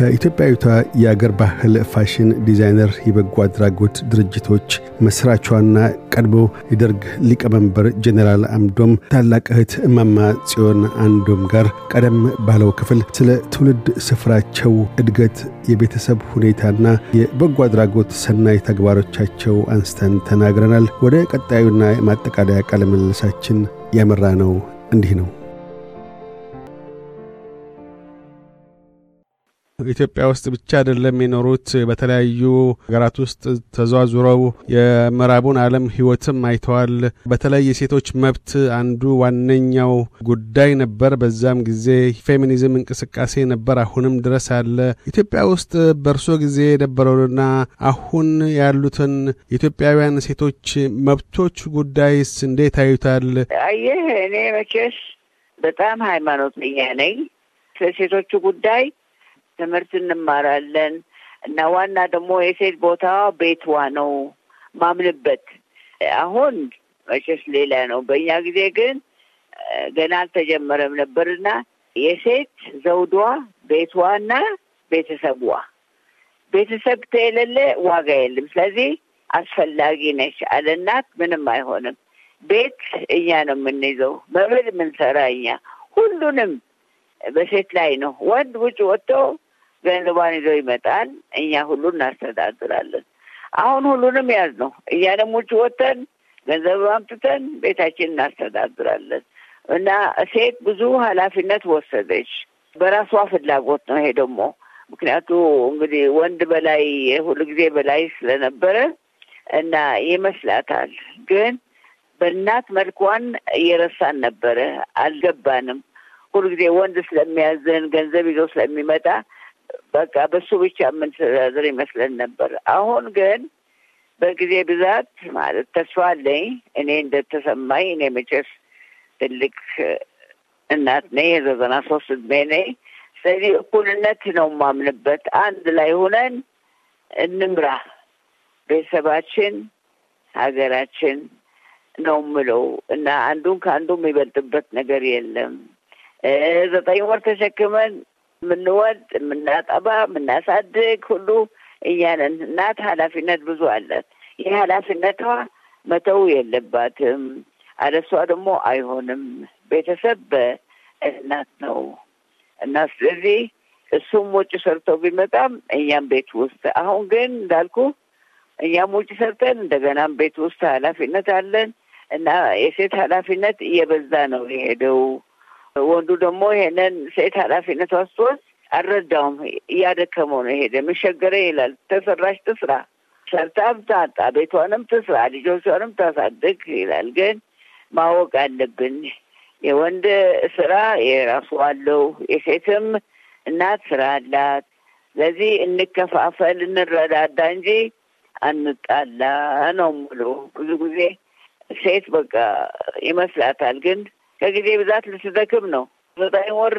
ከኢትዮጵያዊቷ የአገር ባህል fashion designer የበጎ አድራጎት ድርጅቶች መስራቿና ቀድሞ የደርግ ሊቀመንበር ጄኔራል አማን አንዶም ታላቅ እህት እማማ ጽዮን አንዶም ጋር ቀደም ባለው ክፍል ስለ ትውልድ ስፍራቸው እድገት፣ የቤተሰብ ሁኔታና የበጎ አድራጎት ሰናይ ተግባሮቻቸው አንስተን ተናግረናል። ወደ ቀጣዩና ማጠቃለያ ቃለ ምልልሳችን ያመራነው እንዲህ ነው። ኢትዮጵያ ውስጥ ብቻ አይደለም የኖሩት። በተለያዩ ሀገራት ውስጥ ተዘዋዙረው የምዕራቡን ዓለም ሕይወትም አይተዋል። በተለይ የሴቶች መብት አንዱ ዋነኛው ጉዳይ ነበር። በዛም ጊዜ ፌሚኒዝም እንቅስቃሴ ነበር፣ አሁንም ድረስ አለ። ኢትዮጵያ ውስጥ በእርሶ ጊዜ የነበረውንና አሁን ያሉትን የኢትዮጵያውያን ሴቶች መብቶች ጉዳይስ እንዴት አዩታል? አየህ፣ እኔ መቼስ በጣም ሃይማኖተኛ ነኝ። ስለ ሴቶቹ ጉዳይ ትምህርት እንማራለን እና ዋና ደግሞ የሴት ቦታ ቤትዋ ነው ማምንበት። አሁን መቼስ ሌላ ነው። በእኛ ጊዜ ግን ገና አልተጀመረም ነበርና የሴት ዘውዷ ቤቷና ቤተሰቧ ቤተሰብ ከሌለ ዋጋ የለም። ስለዚህ አስፈላጊ ነች። አለ እናት ምንም አይሆንም። ቤት እኛ ነው የምንይዘው፣ መብል የምንሰራ እኛ። ሁሉንም በሴት ላይ ነው። ወንድ ውጭ ወጥቶ ገንዘቧን ይዞ ይመጣል። እኛ ሁሉ እናስተዳድራለን። አሁን ሁሉንም ያዝ ነው። እኛንም ውጭ ወጥተን ገንዘብ አምጥተን ቤታችን እናስተዳድራለን። እና ሴት ብዙ ኃላፊነት ወሰደች። በራሷ ፍላጎት ነው ይሄ ደግሞ ምክንያቱ እንግዲህ ወንድ በላይ ሁሉ ጊዜ በላይ ስለነበረ እና ይመስላታል። ግን በእናት መልኳን እየረሳን ነበረ፣ አልገባንም። ሁሉ ጊዜ ወንድ ስለሚያዝን ገንዘብ ይዞ ስለሚመጣ በቃ በሱ ብቻ የምንተዳደር ይመስለን ነበር። አሁን ግን በጊዜ ብዛት ማለት ተስፋ አለኝ እኔ እንደተሰማኝ እኔ መቼስ ትልቅ እናት ነኝ፣ የዘጠና ሶስት እድሜ ነኝ። ስለዚህ እኩልነት ነው የማምንበት። አንድ ላይ ሆነን እንምራ ቤተሰባችን፣ ሀገራችን ነው ምለው እና አንዱን ከአንዱ የሚበልጥበት ነገር የለም። ዘጠኝ ወር ተሸክመን የምንወድ የምናጠባ የምናሳድግ ሁሉ እኛ ነን። እናት ኃላፊነት ብዙ አላት። ይህ ኃላፊነቷ መተው የለባትም። አለሷ ደግሞ አይሆንም። ቤተሰብ በእናት ነው እና ስለዚህ እሱም ውጭ ሰርቶ ቢመጣም እኛም ቤት ውስጥ አሁን ግን እንዳልኩ እኛም ውጭ ሰርተን እንደገናም ቤት ውስጥ ኃላፊነት አለን እና የሴት ኃላፊነት እየበዛ ነው የሄደው። ወንዱ ደግሞ ይሄንን ሴት ኃላፊነት ስትወስድ አልረዳውም፣ እያደከመው ነው የሄደ። ምሸገረ ይላል። ተሰራሽ ትስራ፣ ሰርታም ታጣ፣ ቤቷንም ትስራ፣ ልጆቿንም ታሳድግ ይላል። ግን ማወቅ አለብን የወንድ ስራ የራሱ አለው፣ የሴትም እናት ስራ አላት። ስለዚህ እንከፋፈል፣ እንረዳዳ እንጂ አንጣላ ነው ሙሉ ብዙ ጊዜ ሴት በቃ ይመስላታል ግን ከጊዜ ብዛት ልትደክም ነው። ዘጠኝ ወር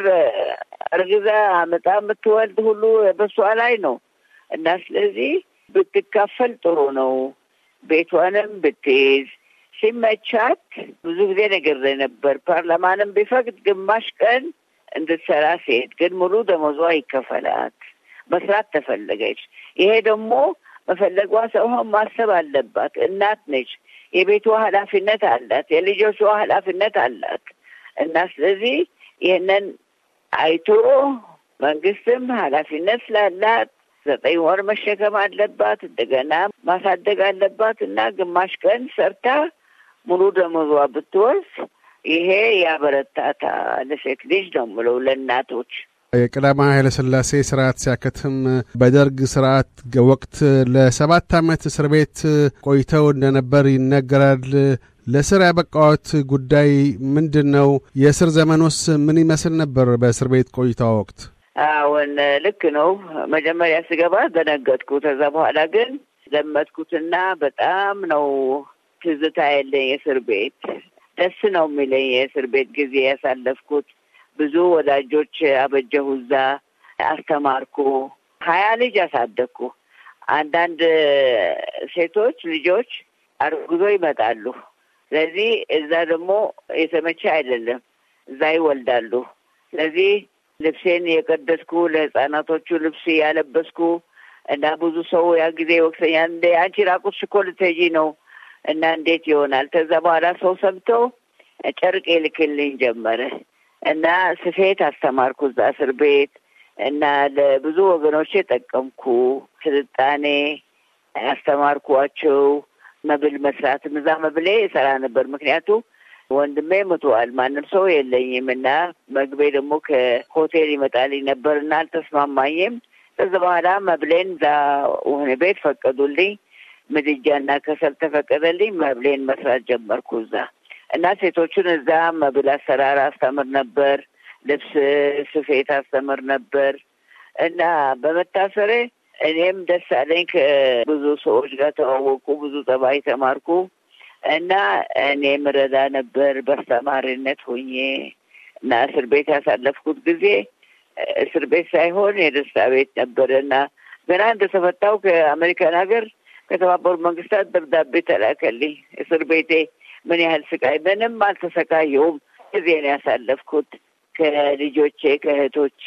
እርግዛ አመጣ የምትወልድ ሁሉ በሷ ላይ ነው እና ስለዚህ ብትካፈል ጥሩ ነው። ቤቷንም ብትይዝ ሲመቻት ብዙ ጊዜ ነገር ነበር። ፓርላማንም ቢፈቅድ ግማሽ ቀን እንድትሰራ ሴት ግን ሙሉ ደሞዟ ይከፈላት። መስራት ተፈለገች። ይሄ ደግሞ መፈለጓ ሳይሆን ማሰብ አለባት። እናት ነች። የቤቷ ኃላፊነት አላት። የልጆቿ ኃላፊነት አላት እና ስለዚህ ይህንን አይቶ መንግስትም ኃላፊነት ስላላት ዘጠኝ ወር መሸከም አለባት። እንደገና ማሳደግ አለባት እና ግማሽ ቀን ሰርታ ሙሉ ደመወዟ ብትወስድ ይሄ ያበረታታ ለሴት ልጅ ነው የምለው ለእናቶች። የቀዳማዊ ኃይለሥላሴ ስርዓት ሲያከትም በደርግ ስርዓት ወቅት ለሰባት ዓመት እስር ቤት ቆይተው እንደነበር ይነገራል። ለስር ያበቃዎት ጉዳይ ምንድን ነው? የእስር ዘመኖስ ምን ይመስል ነበር? በእስር ቤት ቆይታ ወቅት አሁን ልክ ነው። መጀመሪያ ስገባ ደነገጥኩ። ከዛ በኋላ ግን ለመድኩትና በጣም ነው ትዝታ የለኝ የእስር ቤት ደስ ነው የሚለኝ የእስር ቤት ጊዜ ያሳለፍኩት። ብዙ ወዳጆች አበጀሁ እዛ አስተማርኩ። ሀያ ልጅ አሳደግኩ። አንዳንድ ሴቶች ልጆች አርግዞ ይመጣሉ። ስለዚህ እዛ ደግሞ የተመቸ አይደለም፣ እዛ ይወልዳሉ። ስለዚህ ልብሴን የቀደስኩ ለህፃናቶቹ ልብስ ያለበስኩ እና ብዙ ሰው ያ ጊዜ ወቅሰኛል። እንደ አንቺ ራቁትሽ እኮ ልትሄጂ ነው እና እንዴት ይሆናል? ከዛ በኋላ ሰው ሰምተው ጨርቅ ይልክልኝ ጀመረ እና ስፌት አስተማርኩ እዛ እስር ቤት እና ለብዙ ወገኖች ጠቀምኩ። ስልጣኔ አስተማርኳቸው። መብል መስራትም እዛ መብሌ ይሰራ ነበር። ምክንያቱ ወንድሜ ምቷል፣ ማንም ሰው የለኝም እና መግቤ ደግሞ ከሆቴል ይመጣልኝ ነበር እና አልተስማማኝም። ከዚ በኋላ መብሌን እዛ ወህኒ ቤት ፈቀዱልኝ። ምድጃና ከሰል ተፈቀደልኝ። መብሌን መስራት ጀመርኩ እዛ እና ሴቶቹን እዛ መብል አሰራር አስተምር ነበር። ልብስ ስፌት አስተምር ነበር እና በመታሰሬ እኔም ደስ አለኝ። ከብዙ ሰዎች ጋር ተዋወቁ። ብዙ ጠባይ ተማርኩ እና እኔም ረዳ ነበር በአስተማሪነት ሆኜ እና እስር ቤት ያሳለፍኩት ጊዜ እስር ቤት ሳይሆን የደስታ ቤት ነበረ እና ገና እንደተፈታው ከአሜሪካን ሀገር ከተባበሩት መንግስታት ደብዳቤ ተላከልኝ። እስር ቤቴ ምን ያህል ስቃይ፣ ምንም አልተሰቃየውም ጊዜ ነው ያሳለፍኩት ከልጆቼ ከእህቶቼ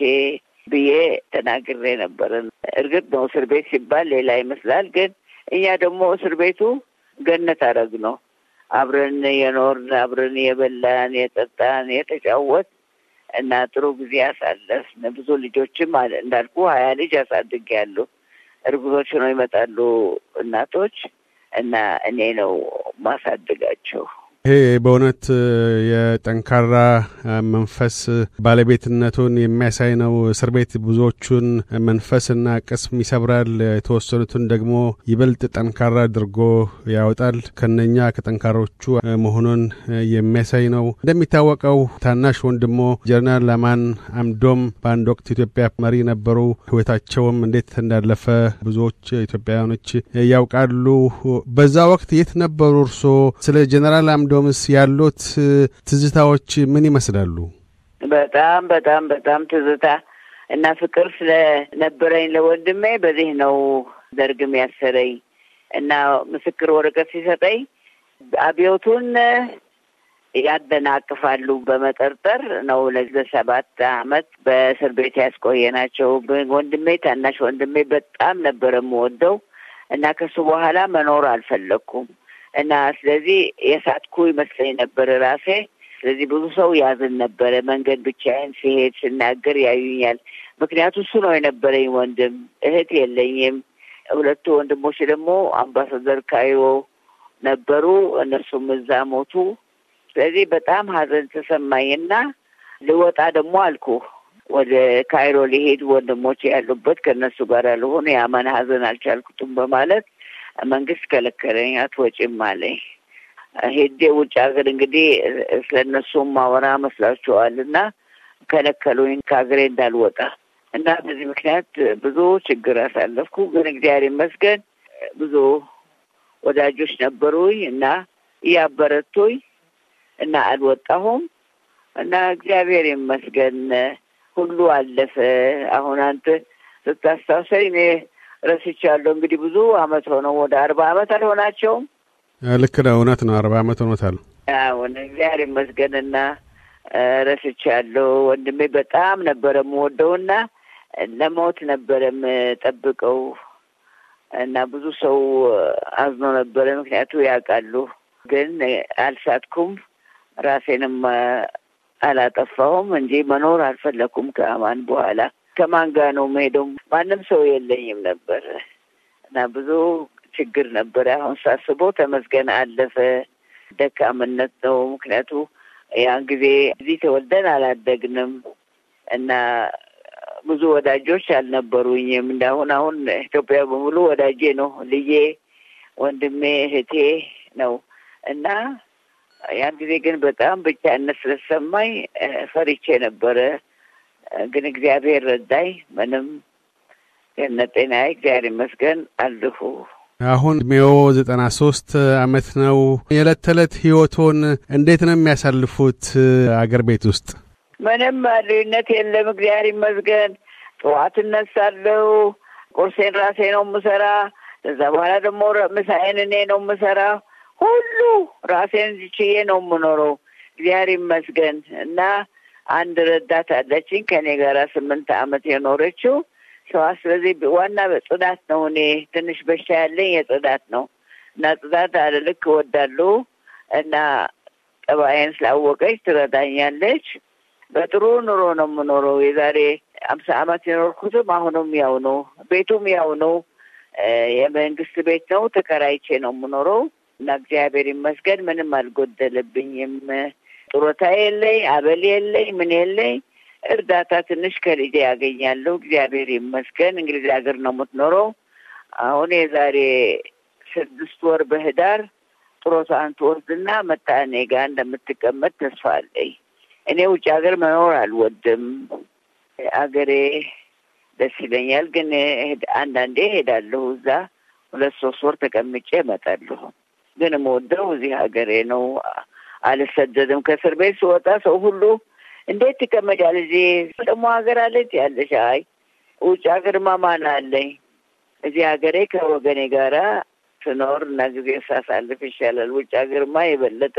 ብዬ ተናግሬ ነበር። እርግጥ ነው እስር ቤት ሲባል ሌላ ይመስላል፣ ግን እኛ ደግሞ እስር ቤቱ ገነት አረግ ነው። አብረን የኖርን አብረን የበላን የጠጣን የተጫወት እና ጥሩ ጊዜ ያሳለፍን ብዙ ልጆችም እንዳልኩ ሀያ ልጅ አሳድጌያለሁ። እርጉዞች ነው ይመጣሉ እናቶች እና እኔ ነው ማሳድጋቸው። ይሄ በእውነት የጠንካራ መንፈስ ባለቤትነቱን የሚያሳይ ነው። እስር ቤት ብዙዎቹን መንፈስና ቅስም ይሰብራል፣ የተወሰኑትን ደግሞ ይበልጥ ጠንካራ አድርጎ ያወጣል። ከነኛ ከጠንካሮቹ መሆኑን የሚያሳይ ነው። እንደሚታወቀው ታናሽ ወንድሞ ጀነራል አማን አምዶም በአንድ ወቅት ኢትዮጵያ መሪ ነበሩ። ሕይወታቸውም እንዴት እንዳለፈ ብዙዎች ኢትዮጵያውያኖች ያውቃሉ። በዛ ወቅት የት ነበሩ እርስዎ? ስለ ጀነራል አምዶ ዶምስ ያሉት ትዝታዎች ምን ይመስላሉ? በጣም በጣም በጣም ትዝታ እና ፍቅር ስለነበረኝ ለወንድሜ በዚህ ነው ደርግም ያሰረኝ እና ምስክር ወረቀት ሲሰጠኝ አብዮቱን ያደናቅፋሉ በመጠርጠር ነው ለሰባት አመት በእስር ቤት ያስቆየናቸው። ወንድሜ ታናሽ ወንድሜ በጣም ነበረ የምወደው እና ከሱ በኋላ መኖር አልፈለግኩም እና ስለዚህ የሳትኩ ይመስለኝ ነበር ራሴ። ስለዚህ ብዙ ሰው ያዝን ነበረ። መንገድ ብቻዬን ሲሄድ ስናገር ያዩኛል። ምክንያቱ እሱ ነው የነበረኝ ወንድም። እህት የለኝም። ሁለቱ ወንድሞች ደግሞ አምባሳደር ካይሮ ነበሩ። እነሱም እዛ ሞቱ። ስለዚህ በጣም ሀዘን ተሰማኝና ልወጣ ደግሞ አልኩ ወደ ካይሮ ሊሄድ ወንድሞች ያሉበት ከእነሱ ጋር ልሆን የአማን ሀዘን አልቻልኩትም በማለት መንግስት ከለከለኝ። አትወጪም አለኝ። ሄዴ ውጭ ሀገር እንግዲህ ስለ እነሱም ማወራ መስላችኋል እና ከለከሉኝ ከሀገሬ እንዳልወጣ እና በዚህ ምክንያት ብዙ ችግር አሳለፍኩ። ግን እግዚአብሔር ይመስገን ብዙ ወዳጆች ነበሩኝ እና እያበረቱኝ እና አልወጣሁም እና እግዚአብሔር ይመስገን ሁሉ አለፈ። አሁን አንተ ስታስታውሰኝ እኔ ረስቻለሁ። እንግዲህ ብዙ አመት ሆነው ወደ አርባ አመት አልሆናቸውም። ልክ ነው፣ እውነት ነው። አርባ አመት ሆኖታል። አሁን እግዚአብሔር ይመስገንና ረስቻለሁ። ወንድሜ በጣም ነበረ የምወደውና ለሞት ነበረ የምጠብቀው እና ብዙ ሰው አዝኖ ነበረ። ምክንያቱ ያውቃሉ። ግን አልሳትኩም፣ ራሴንም አላጠፋሁም እንጂ መኖር አልፈለኩም ከአማን በኋላ ከማን ጋር ነው መሄደው? ማንም ሰው የለኝም ነበር እና ብዙ ችግር ነበረ። አሁን ሳስበው ተመስገን አለፈ። ደካምነት ነው። ምክንያቱ ያን ጊዜ እዚህ ተወልደን አላደግንም እና ብዙ ወዳጆች አልነበሩኝም። እንዳሁን አሁን ኢትዮጵያ በሙሉ ወዳጄ ነው። ልዬ፣ ወንድሜ፣ እህቴ ነው እና ያን ጊዜ ግን በጣም ብቻነት ስለሰማኝ ፈሪቼ ነበረ ግን እግዚአብሔር ረዳኝ። ምንም ጤናዬ እግዚአብሔር ይመስገን አለሁ። አሁን እድሜዎ ዘጠና ሶስት አመት ነው። የዕለት ተዕለት ህይወቶን እንዴት ነው የሚያሳልፉት አገር ቤት ውስጥ? ምንም ልዩነት የለም። እግዚአብሔር ይመስገን። ጠዋት እነሳለሁ። ቁርሴን ራሴ ነው የምሰራ። ከዛ በኋላ ደግሞ ምሳዬን እኔ ነው የምሰራ። ሁሉ ራሴን ችዬ ነው የምኖረው። እግዚአብሔር ይመስገን እና አንድ ረዳት አለችኝ ከእኔ ጋር ስምንት አመት የኖረችው ሰዋ። ስለዚህ ዋና ጽዳት ነው። እኔ ትንሽ በሽታ ያለኝ የጽዳት ነው እና ጽዳት አለ ልክ እወዳለሁ እና ጠባዬን ስላወቀች ትረዳኛለች። በጥሩ ኑሮ ነው የምኖረው። የዛሬ አምሳ አመት የኖርኩትም አሁንም ያው ነው። ቤቱም ያው ነው። የመንግስት ቤት ነው። ተከራይቼ ነው የምኖረው እና እግዚአብሔር ይመስገን ምንም አልጎደለብኝም። ጡረታ የለኝ፣ አበል የለኝ፣ ምን የለኝ። እርዳታ ትንሽ ከልጄ ያገኛለሁ። እግዚአብሔር ይመስገን። እንግሊዝ ሀገር ነው የምትኖረው። አሁን የዛሬ ስድስት ወር በህዳር ጡረታን ትወስድና መጣ እኔ ጋር እንደምትቀመጥ ተስፋ አለኝ። እኔ ውጭ ሀገር መኖር አልወድም። አገሬ ደስ ይለኛል፣ ግን አንዳንዴ ሄዳለሁ። እዛ ሁለት ሶስት ወር ተቀምጬ እመጣለሁ። ግን የምወደው እዚህ ሀገሬ ነው። አልሰደድም። ከእስር ቤት ስወጣ ሰው ሁሉ እንዴት ትቀመጫለሽ? እዚህ ደግሞ ሀገር አለች ያለሽ? አይ ውጭ ሀገርማ ማን አለኝ? እዚህ ሀገሬ ከወገኔ ጋራ ስኖር እና ጊዜ ሳሳልፍ ይሻላል። ውጭ ሀገርማ የበለጠ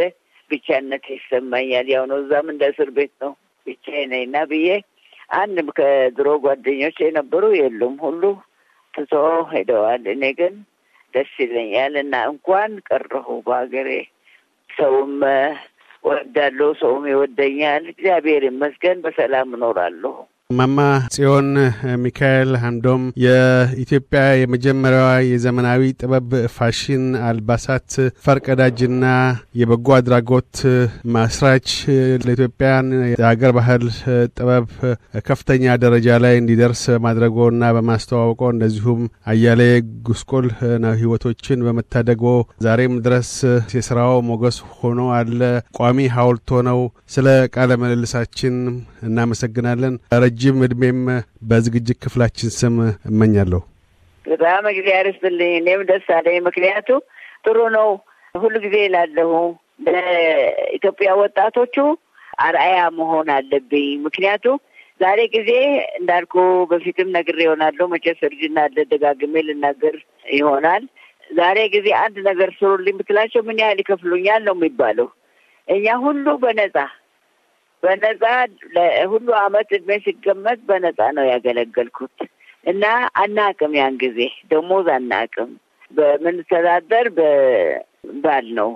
ብቻነት ይሰማኛል። ያው ነው፣ እዛም እንደ እስር ቤት ነው። ብቻዬን ነኝ እና ብዬ አንድም ከድሮ ጓደኞች የነበሩ የሉም፣ ሁሉ ትቶ ሄደዋል። እኔ ግን ደስ ይለኛል እና እንኳን ቀረሁ በሀገሬ ሰውም ወዳለሁ፣ ሰውም ይወደኛል። እግዚአብሔር ይመስገን በሰላም እኖራለሁ። ማማ ጽዮን ሚካኤል አንዶም የኢትዮጵያ የመጀመሪያዋ የዘመናዊ ጥበብ ፋሽን አልባሳት ፈርቀዳጅና የበጎ አድራጎት ማስራች ለኢትዮጵያን የሀገር ባህል ጥበብ ከፍተኛ ደረጃ ላይ እንዲደርስ በማድረጎና በማስተዋወቆ እንደዚሁም አያሌ ጉስቁል ህይወቶችን በመታደጎ ዛሬም ድረስ የስራው ሞገስ ሆኖ አለ ቋሚ ሐውልት ሆነው ስለ ቃለ ምልልሳችን እናመሰግናለን። ረጅም እድሜም በዝግጅት ክፍላችን ስም እመኛለሁ። በጣም እግዚአብሔር ይስጥልኝ። እኔም ደስ አለኝ። ምክንያቱ ጥሩ ነው። ሁሉ ጊዜ ይላለሁ ለኢትዮጵያ ወጣቶቹ አርአያ መሆን አለብኝ። ምክንያቱ ዛሬ ጊዜ እንዳልኩ በፊትም ነግሬ ይሆናለሁ። መቼስ እርጅና አለ፣ ደጋግሜ ልናገር ይሆናል። ዛሬ ጊዜ አንድ ነገር ስሩልኝ ብትላቸው ምን ያህል ይከፍሉኛል ነው የሚባለው። እኛ ሁሉ በነጻ በነጻ ለሁሉ አመት እድሜ ሲገመት በነጻ ነው ያገለገልኩት እና አናቅም። ያን ጊዜ ደሞዝ አናቅም። በምንተዳደር በባል ነው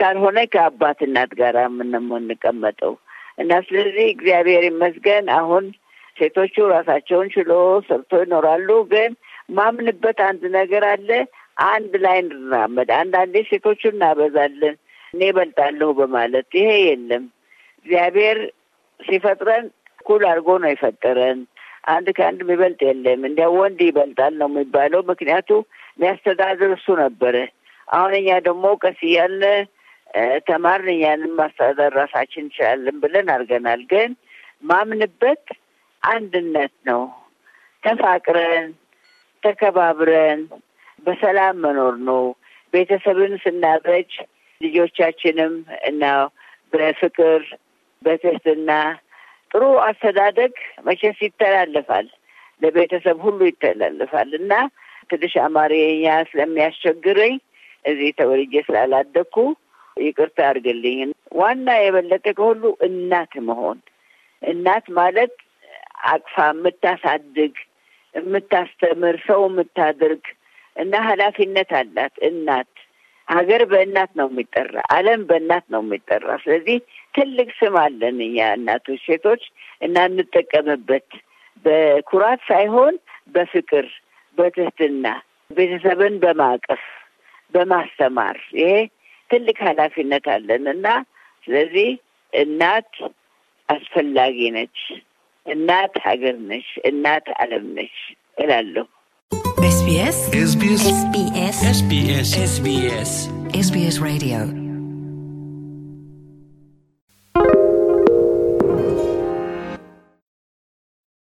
ካልሆነ ከአባት እናት ጋር የምንቀመጠው እና ስለዚህ እግዚአብሔር ይመስገን አሁን ሴቶቹ ራሳቸውን ችሎ ሰርቶ ይኖራሉ። ግን ማምንበት አንድ ነገር አለ። አንድ ላይ እንድራመድ። አንዳንዴ ሴቶቹ እናበዛለን እኔ እበልጣለሁ በማለት ይሄ የለም። እግዚአብሔር ሲፈጥረን እኩል አድርጎ ነው የፈጠረን። አንድ ከአንድ የሚበልጥ የለም። እንዲያ ወንድ ይበልጣል ነው የሚባለው። ምክንያቱ የሚያስተዳድር እሱ ነበረ። አሁን እኛ ደግሞ ቀስ እያለ ተማርን፣ እኛንም ማስተዳደር ራሳችን እንችላለን ብለን አድርገናል። ግን ማምንበት አንድነት ነው። ተፋቅረን ተከባብረን በሰላም መኖር ነው። ቤተሰብን ስናበጅ ልጆቻችንም እና በፍቅር በትህትና ጥሩ አስተዳደግ መቼስ ይተላለፋል፣ ለቤተሰብ ሁሉ ይተላለፋል እና ትንሽ አማርኛ ስለሚያስቸግረኝ እዚህ ተወልጄ ስላላደግኩ ይቅርታ አድርግልኝ። ዋና የበለጠ ከሁሉ እናት መሆን እናት ማለት አቅፋ የምታሳድግ የምታስተምር፣ ሰው የምታደርግ እና ኃላፊነት አላት እናት። ሀገር በእናት ነው የሚጠራ፣ ዓለም በእናት ነው የሚጠራ። ስለዚህ ትልቅ ስም አለን እኛ እናቶች ሴቶች እና እንጠቀምበት በኩራት ሳይሆን በፍቅር በትህትና ቤተሰብን በማቀፍ በማስተማር ይሄ ትልቅ ኃላፊነት አለን እና ስለዚህ እናት አስፈላጊ ነች። እናት ሀገር ነች። እናት ዓለም ነች እላለሁ። SBS SBS SBS SBS SBS Radio